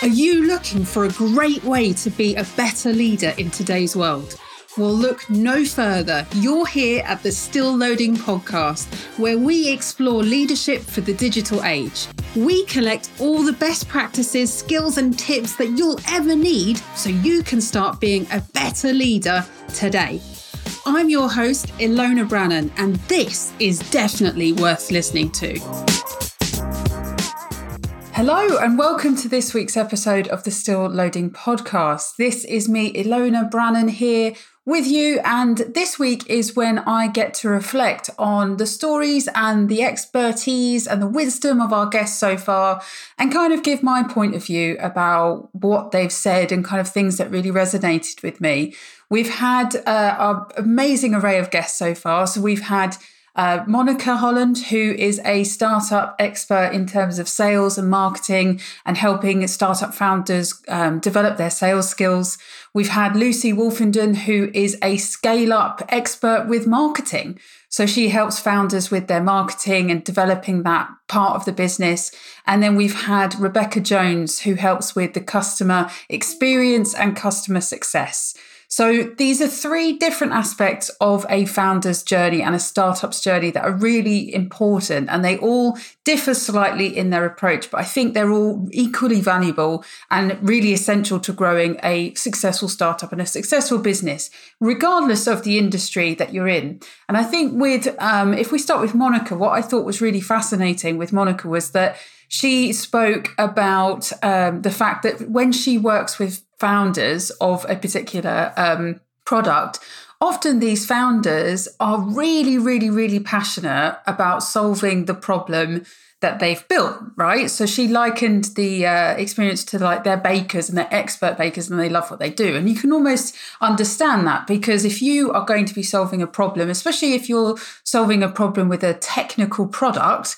Are you looking for a great way to be a better leader in today's world? Well, look no further. You're here at the Still Loading podcast, where we explore leadership for the digital age. We collect all the best practices, skills, and tips that you'll ever need so you can start being a better leader today. I'm your host, Ilona Brannan, and this is definitely worth listening to. Hello, and welcome to this week's episode of the Still Loading podcast. This is me, Ilona Brannan, here with you. And this week is when I get to reflect on the stories and the expertise and the wisdom of our guests so far and kind of give my point of view about what they've said and kind of things that really resonated with me. We've had uh, an amazing array of guests so far. So we've had uh, Monica Holland, who is a startup expert in terms of sales and marketing and helping startup founders um, develop their sales skills. We've had Lucy Wolfenden, who is a scale up expert with marketing. So she helps founders with their marketing and developing that part of the business. And then we've had Rebecca Jones, who helps with the customer experience and customer success. So these are three different aspects of a founder's journey and a startup's journey that are really important and they all differ slightly in their approach, but I think they're all equally valuable and really essential to growing a successful startup and a successful business, regardless of the industry that you're in. And I think with, um, if we start with Monica, what I thought was really fascinating with Monica was that she spoke about um, the fact that when she works with founders of a particular um, product, often these founders are really, really, really passionate about solving the problem that they've built, right? So she likened the uh, experience to like they're bakers and they're expert bakers and they love what they do. And you can almost understand that because if you are going to be solving a problem, especially if you're solving a problem with a technical product,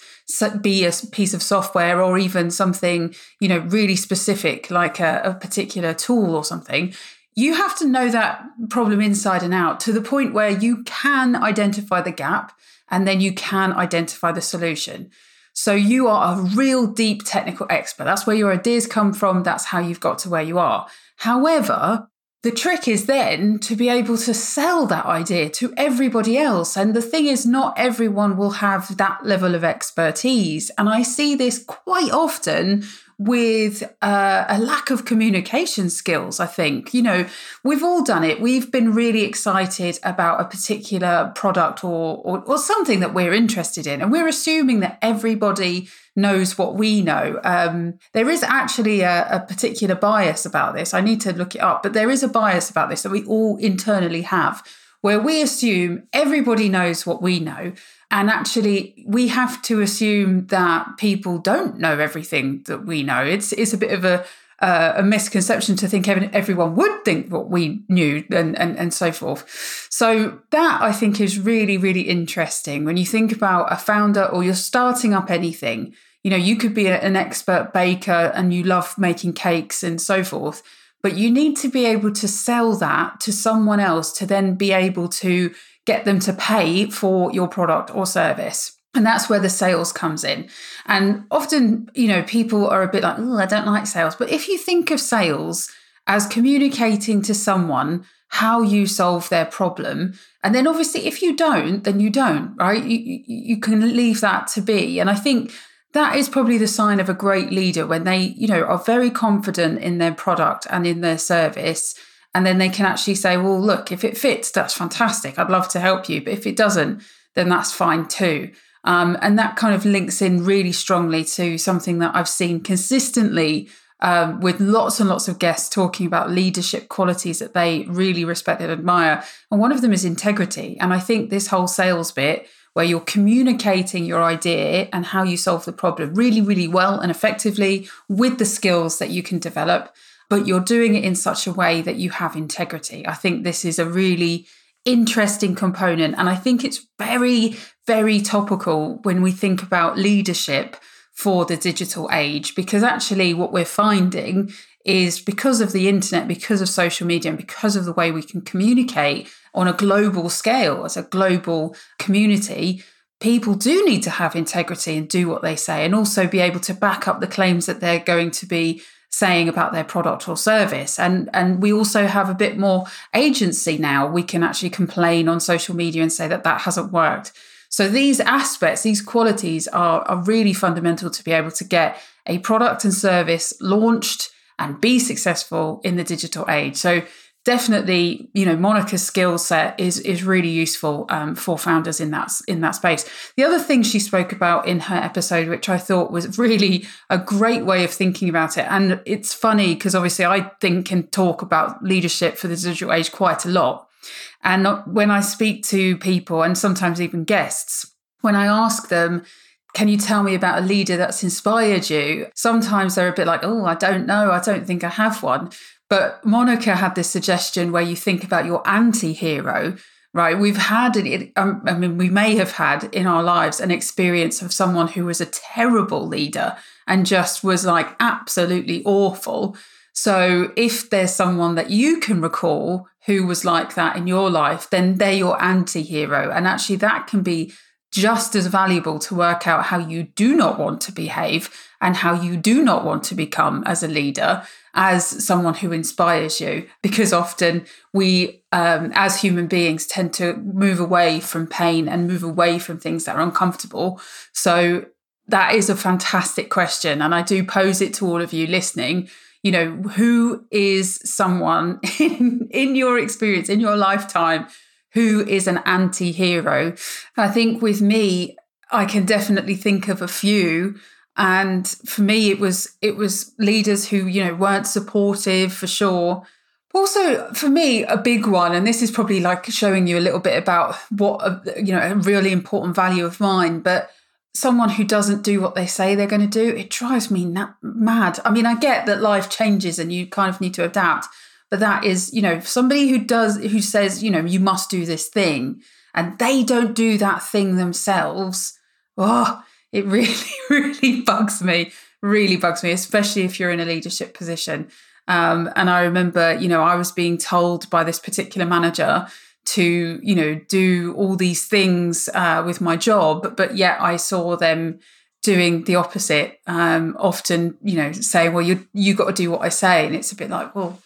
be a piece of software or even something, you know, really specific like a, a particular tool or something, you have to know that problem inside and out to the point where you can identify the gap and then you can identify the solution. So you are a real deep technical expert. That's where your ideas come from. That's how you've got to where you are. However, the trick is then to be able to sell that idea to everybody else. And the thing is, not everyone will have that level of expertise. And I see this quite often with uh, a lack of communication skills, I think. You know, we've all done it. We've been really excited about a particular product or, or, or something that we're interested in, and we're assuming that everybody knows what we know. Um, there is actually a, a particular bias about this. I need to look it up, but there is a bias about this that we all internally have where we assume everybody knows what we know. And actually, we have to assume that people don't know everything that we know. It's it's a bit of a uh, a misconception to think everyone would think what we knew and, and and so forth. So that I think is really really interesting when you think about a founder or you're starting up anything. You know, you could be an expert baker and you love making cakes and so forth, but you need to be able to sell that to someone else to then be able to get them to pay for your product or service. And that's where the sales comes in. And often, you know, people are a bit like, oh, I don't like sales. But if you think of sales as communicating to someone how you solve their problem, and then obviously if you don't, then you don't, right? You, you can leave that to be. And I think that is probably the sign of a great leader when they, you know, are very confident in their product and in their service and then they can actually say, well, look, if it fits, that's fantastic. I'd love to help you. But if it doesn't, then that's fine too. Um, and that kind of links in really strongly to something that I've seen consistently um, with lots and lots of guests talking about leadership qualities that they really respect and admire. And one of them is integrity. And I think this whole sales bit, where you're communicating your idea and how you solve the problem really, really well and effectively with the skills that you can develop but you're doing it in such a way that you have integrity. I think this is a really interesting component. And I think it's very, very topical when we think about leadership for the digital age, because actually, what we're finding is because of the internet, because of social media, and because of the way we can communicate on a global scale as a global community, people do need to have integrity and do what they say and also be able to back up the claims that they're going to be saying about their product or service. And, and we also have a bit more agency now. We can actually complain on social media and say that that hasn't worked. So these aspects, these qualities are, are really fundamental to be able to get a product and service launched and be successful in the digital age. So definitely, you know, Monica's skill set is is really useful um, for founders in that in that space. The other thing she spoke about in her episode, which I thought was really a great way of thinking about it, and it's funny because obviously I think and talk about leadership for the digital age quite a lot, and when I speak to people and sometimes even guests, when I ask them. Can you tell me about a leader that's inspired you? Sometimes they're a bit like, oh, I don't know. I don't think I have one. But Monica had this suggestion where you think about your anti hero, right? We've had, it, um, I mean, we may have had in our lives an experience of someone who was a terrible leader and just was like absolutely awful. So if there's someone that you can recall who was like that in your life, then they're your anti hero. And actually, that can be just as valuable to work out how you do not want to behave and how you do not want to become as a leader as someone who inspires you. Because often we um, as human beings tend to move away from pain and move away from things that are uncomfortable. So that is a fantastic question and i do pose it to all of you listening. You know who is someone in in your experience in your lifetime who is an anti-hero. I think with me i can definitely think of a few. And for me it was it was leaders who you know weren't supportive for sure. Also for me a big one and this is probably like showing you a little bit about what a, you know a really important value of mine but someone who doesn't do what they say they're going to do it drives me na- mad. I mean i get that life changes and you kind of need to adapt but that is you know somebody who does who says you know you must do this thing and they don't do that thing themselves oh it really, really bugs me, really bugs me, especially if you're in a leadership position. Um, and I remember, you know, I was being told by this particular manager to, you know, do all these things uh, with my job, but yet I saw them doing the opposite. Um, often, you know, saying, "Well, you you got to do what I say," and it's a bit like, well,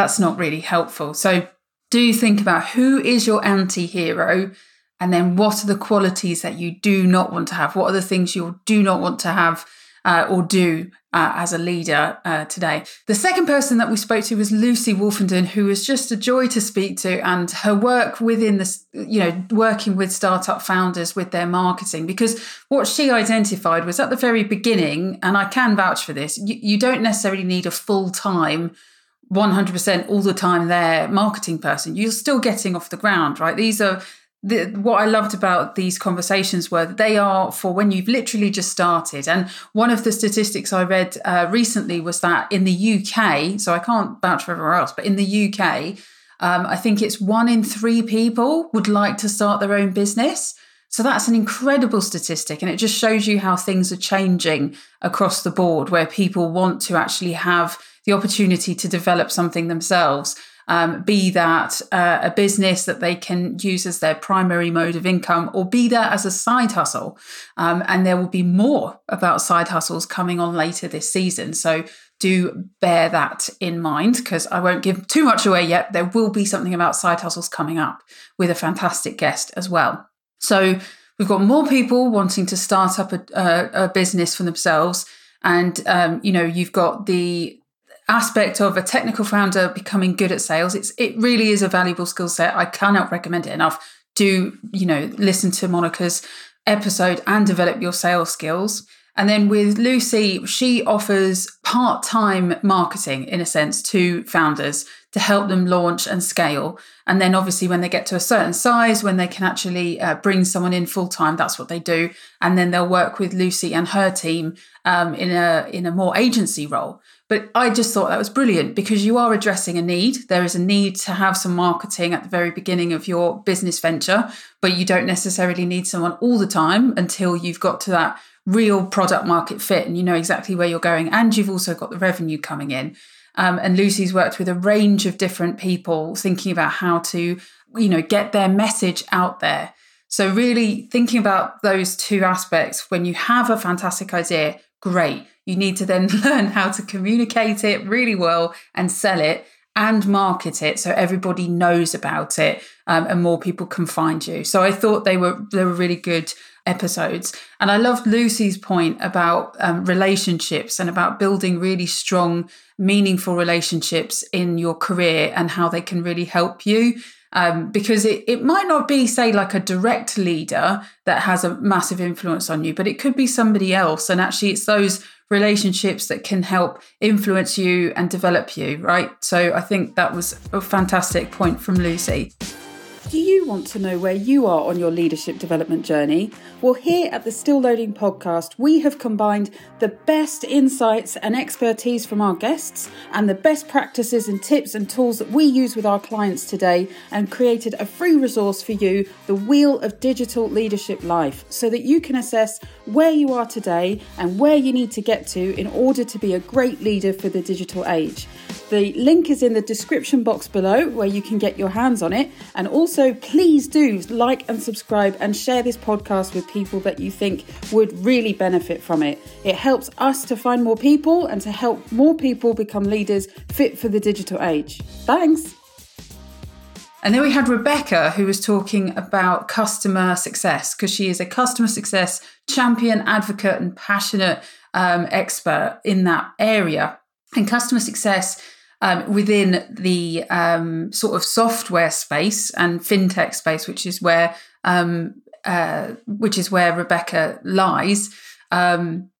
that's not really helpful. So, do think about who is your anti-hero and then what are the qualities that you do not want to have? What are the things you do not want to have uh, or do uh, as a leader uh, today. The second person that we spoke to was Lucy Wolfenden, who was just a joy to speak to, and her work within this, you know, working with startup founders with their marketing. Because what she identified was at the very beginning, and I can vouch for this, you, you don't necessarily need a full time 100% all the time there marketing person you're still getting off the ground right these are the, what I loved about these conversations were they are for when you've literally just started. And one of the statistics I read uh, recently was that in the UK, so I can't vouch for everywhere else, but in the UK, um, I think it's one in three people would like to start their own business. So that's an incredible statistic. And it just shows you how things are changing across the board, where people want to actually have the opportunity to develop something themselves um, be that uh, a business that they can use as their primary mode of income, or be that as a side hustle. Um, and there will be more about side hustles coming on later this season. So do bear that in mind because I won't give too much away yet. There will be something about side hustles coming up with a fantastic guest as well. So we've got more people wanting to start up a, a, a business for themselves. And um, you know, you've got the aspect of a technical founder becoming good at sales. It's it really is a valuable skill set. I cannot recommend it enough. Do you know listen to Monica's episode and develop your sales skills. And then with Lucy, she offers part time marketing in a sense to founders to help them launch and scale. And then obviously, when they get to a certain size, when they can actually uh, bring someone in full time, that's what they do. And then they'll work with Lucy and her team um, in a in a more agency role. But I just thought that was brilliant because you are addressing a need. There is a need to have some marketing at the very beginning of your business venture, but you don't necessarily need someone all the time until you've got to that real product market fit and you know exactly where you're going. And you've also got the revenue coming in. Um, and Lucy's worked with a range of different people thinking about how to, you know, get their message out there. So, really thinking about those two aspects when you have a fantastic idea, great. You need to then learn how to communicate it really well and sell it and market it so everybody knows about it um, and more people can find you. So I thought they were they were really good episodes. And I loved Lucy's point about um, relationships and about building really strong, meaningful relationships in your career and how they can really help you um, because it, it might not be, say, like a direct leader that has a massive influence on you, but it could be somebody else. And actually, it's those relationships that can help influence you and develop you, right? So I think that was a fantastic point from Lucy. Do you want to know where you are on your leadership development journey? Well, here at the Still Loading podcast, we have combined the best insights and expertise from our guests and the best practices and tips and tools that we use with our clients today and created a free resource for you, the Wheel of Digital Leadership Life, so that you can assess where you are today and where you need to get to in order to be a great leader for the digital age. The link is in the description box below where you can get your hands on it. And also, please do like and subscribe and share this podcast with people that you think would really benefit from it. It helps us to find more people and to help more people become leaders fit for the digital age. Thanks. And then we had Rebecca, who was talking about customer success because she is a customer success champion, advocate, and passionate um, expert in that area. And customer success um, within the um, sort of software space and fintech space, which is where um, uh, which is where Rebecca lies. Um,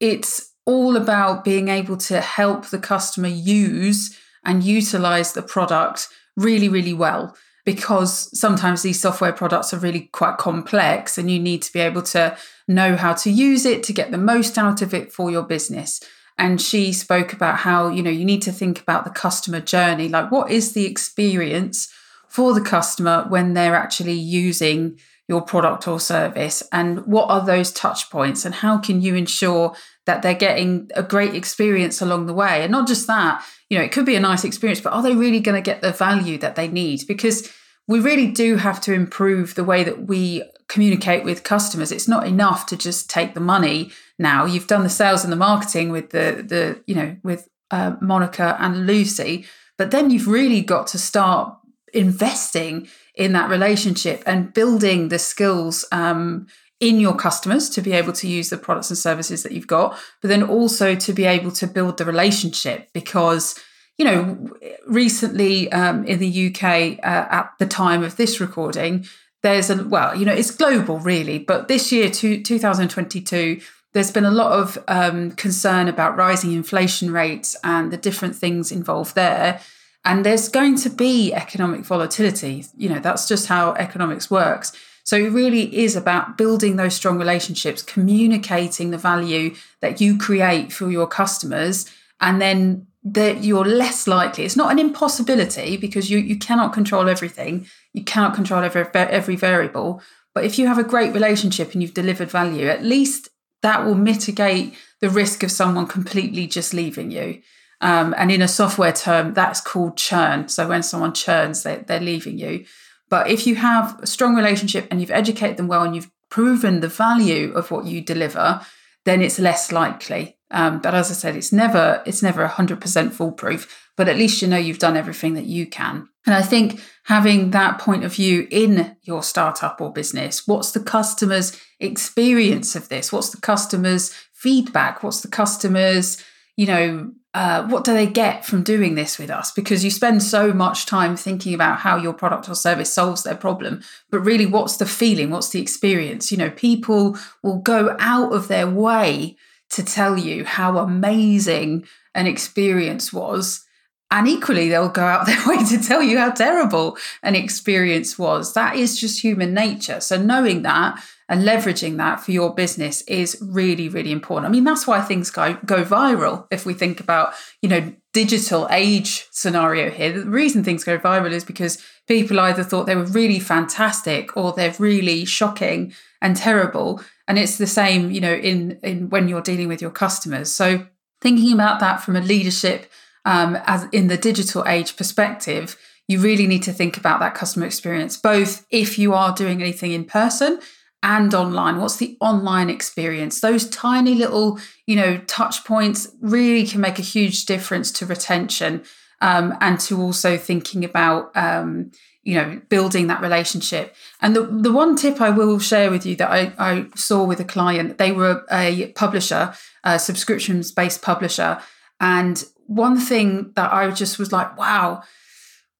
it's all about being able to help the customer use and utilize the product really, really well. Because sometimes these software products are really quite complex and you need to be able to know how to use it to get the most out of it for your business and she spoke about how you know you need to think about the customer journey. Like what is the experience for the customer when they're actually using your product or service? And what are those touch points? And how can you ensure that they're getting a great experience along the way? And not just that you know it could be a nice experience but are they really going to get the value that they need? Because we really do have to improve the way that we communicate with customers. It's not enough to just take the money now. You've done the sales and the marketing with the the you know with uh, Monica and Lucy, but then you've really got to start investing in that relationship and building the skills um, in your customers to be able to use the products and services that you've got, but then also to be able to build the relationship because you know, recently um, in the UK uh, at the time of this recording, there's a well, you know, it's global really, but this year, to, 2022, there's been a lot of um, concern about rising inflation rates and the different things involved there. And there's going to be economic volatility. You know, that's just how economics works. So it really is about building those strong relationships, communicating the value that you create for your customers, and then that you're less likely. It's not an impossibility because you you cannot control everything. You cannot control every every variable. But if you have a great relationship and you've delivered value at least that will mitigate the risk of someone completely just leaving you. Um, and in a software term that's called churn. So when someone churns they, they're leaving you. But if you have a strong relationship and you've educated them well and you've proven the value of what you deliver then it's less likely um, but as I said, it's never it's never hundred percent foolproof. But at least you know you've done everything that you can. And I think having that point of view in your startup or business, what's the customer's experience of this? What's the customer's feedback? What's the customer's you know uh, what do they get from doing this with us? Because you spend so much time thinking about how your product or service solves their problem, but really, what's the feeling? What's the experience? You know, people will go out of their way to tell you how amazing an experience was. And equally, they'll go out their way to tell you how terrible an experience was. That is just human nature. So, knowing that and leveraging that for your business is really, really important. I mean, that's why things go, go viral. If we think about, you know, digital age scenario here, the reason things go viral is because people either thought they were really fantastic or they're really shocking and terrible. And it's the same you know in in when you're dealing with your customers. So thinking about that from a leadership um, as in the digital age perspective you really need to think about that customer experience, both if you are doing anything in person and online. What's the online experience? Those tiny little, you know, touch points really can make a huge difference to retention um, and to also thinking about, um, you know, building that relationship. And the, the one tip I will share with you that I, I saw with a client, they were a publisher, a subscriptions based publisher. And one thing that I just was like, wow,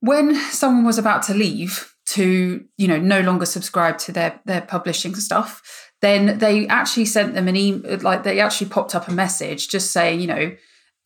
when someone was about to leave to, you know, no longer subscribe to their their publishing stuff, then they actually sent them an email, like they actually popped up a message just saying, you know,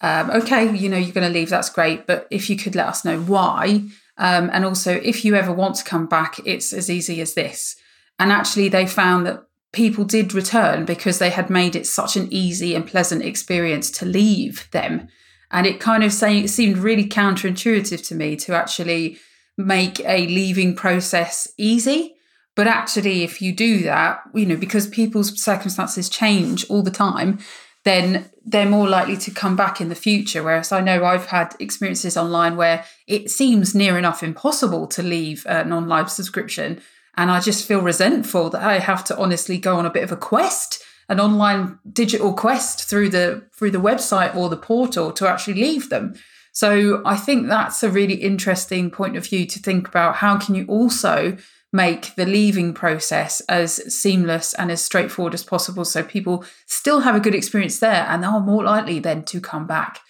um, okay, you know, you're going to leave, that's great, but if you could let us know why, um, and also if you ever want to come back, it's as easy as this. And actually, they found that people did return because they had made it such an easy and pleasant experience to leave them. And it kind of say, seemed really counterintuitive to me to actually make a leaving process easy. But actually, if you do that, you know, because people's circumstances change all the time, then they're more likely to come back in the future. Whereas I know I've had experiences online where it seems near enough impossible to leave an online subscription. And I just feel resentful that I have to honestly go on a bit of a quest an online digital quest through the through the website or the portal to actually leave them. So I think that's a really interesting point of view to think about how can you also make the leaving process as seamless and as straightforward as possible so people still have a good experience there and are more likely then to come back.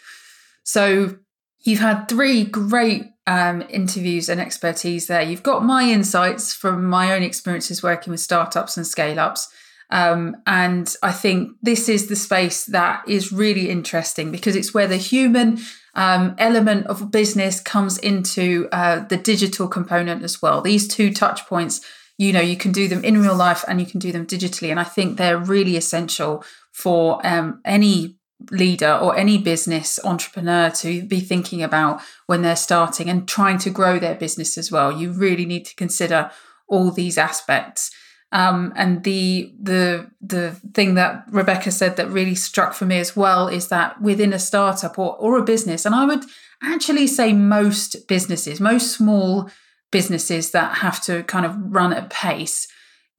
So you've had three great um, interviews and expertise there. You've got my insights from my own experiences working with startups and scale ups. Um, and I think this is the space that is really interesting because it's where the human um, element of business comes into uh, the digital component as well. These two touch points, you know, you can do them in real life and you can do them digitally. And I think they're really essential for um, any leader or any business entrepreneur to be thinking about when they're starting and trying to grow their business as well. You really need to consider all these aspects. Um, and the the the thing that Rebecca said that really struck for me as well is that within a startup or, or a business, and I would actually say most businesses, most small businesses that have to kind of run at pace,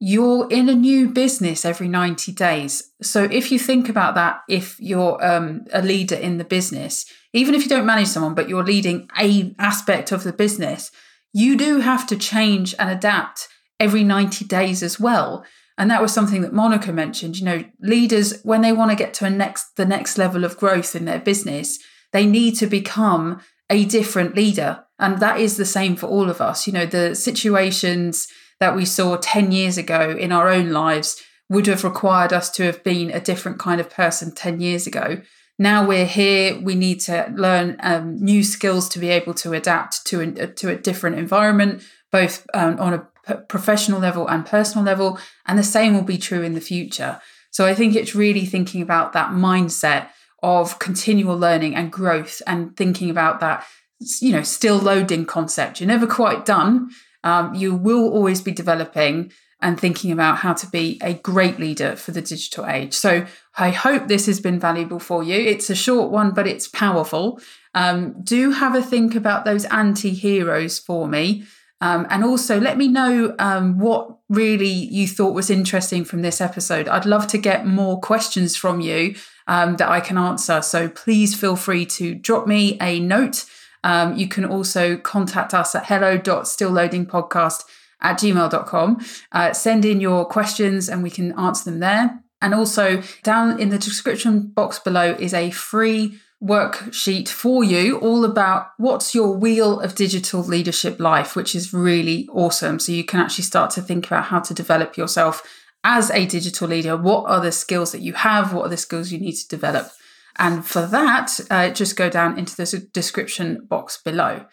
you're in a new business every 90 days. So if you think about that, if you're um, a leader in the business, even if you don't manage someone, but you're leading a aspect of the business, you do have to change and adapt every 90 days as well. And that was something that Monica mentioned. You know, leaders, when they want to get to a next the next level of growth in their business, they need to become a different leader. And that is the same for all of us. You know, the situations that we saw 10 years ago in our own lives would have required us to have been a different kind of person 10 years ago. Now we're here, we need to learn um, new skills to be able to adapt to a, to a different environment, both um, on a professional level and personal level. And the same will be true in the future. So I think it's really thinking about that mindset of continual learning and growth and thinking about that, you know, still loading concept. You're never quite done. Um, you will always be developing and thinking about how to be a great leader for the digital age. So I hope this has been valuable for you. It's a short one, but it's powerful. Um, do have a think about those anti heroes for me. Um, and also, let me know um, what really you thought was interesting from this episode. I'd love to get more questions from you um, that I can answer. So please feel free to drop me a note. Um, you can also contact us at hello.stillloadingpodcast at gmail.com. Uh, send in your questions and we can answer them there. And also, down in the description box below is a free worksheet for you all about what's your wheel of digital leadership life, which is really awesome. So you can actually start to think about how to develop yourself as a digital leader. What are the skills that you have? What are the skills you need to develop? And for that, uh, just go down into the description box below.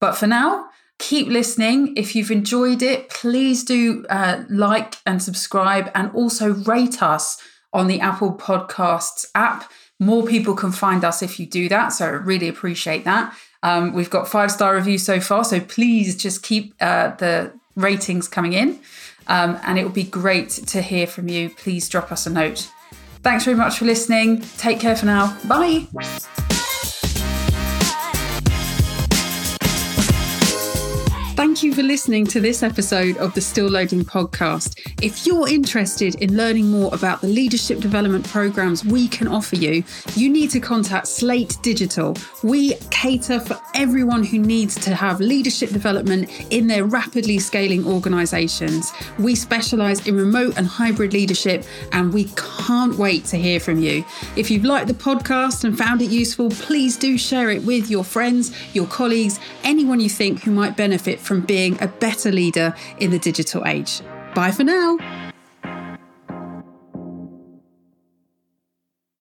But for now, keep listening. If you've enjoyed it, please do uh, like and subscribe and also rate us on the Apple Podcasts app. More people can find us if you do that. So I really appreciate that. Um, we've got five star reviews so far. So please just keep uh, the ratings coming in. Um, and it would be great to hear from you. Please drop us a note. Thanks very much for listening. Take care for now. Bye. Thank you for listening to this episode of the Still Loading podcast. If you're interested in learning more about the leadership development programs we can offer you, you need to contact Slate Digital. We cater for everyone who needs to have leadership development in their rapidly scaling organizations. We specialize in remote and hybrid leadership, and we can't wait to hear from you. If you've liked the podcast and found it useful, please do share it with your friends, your colleagues, anyone you think who might benefit from being a better leader in the digital age. Bye for now.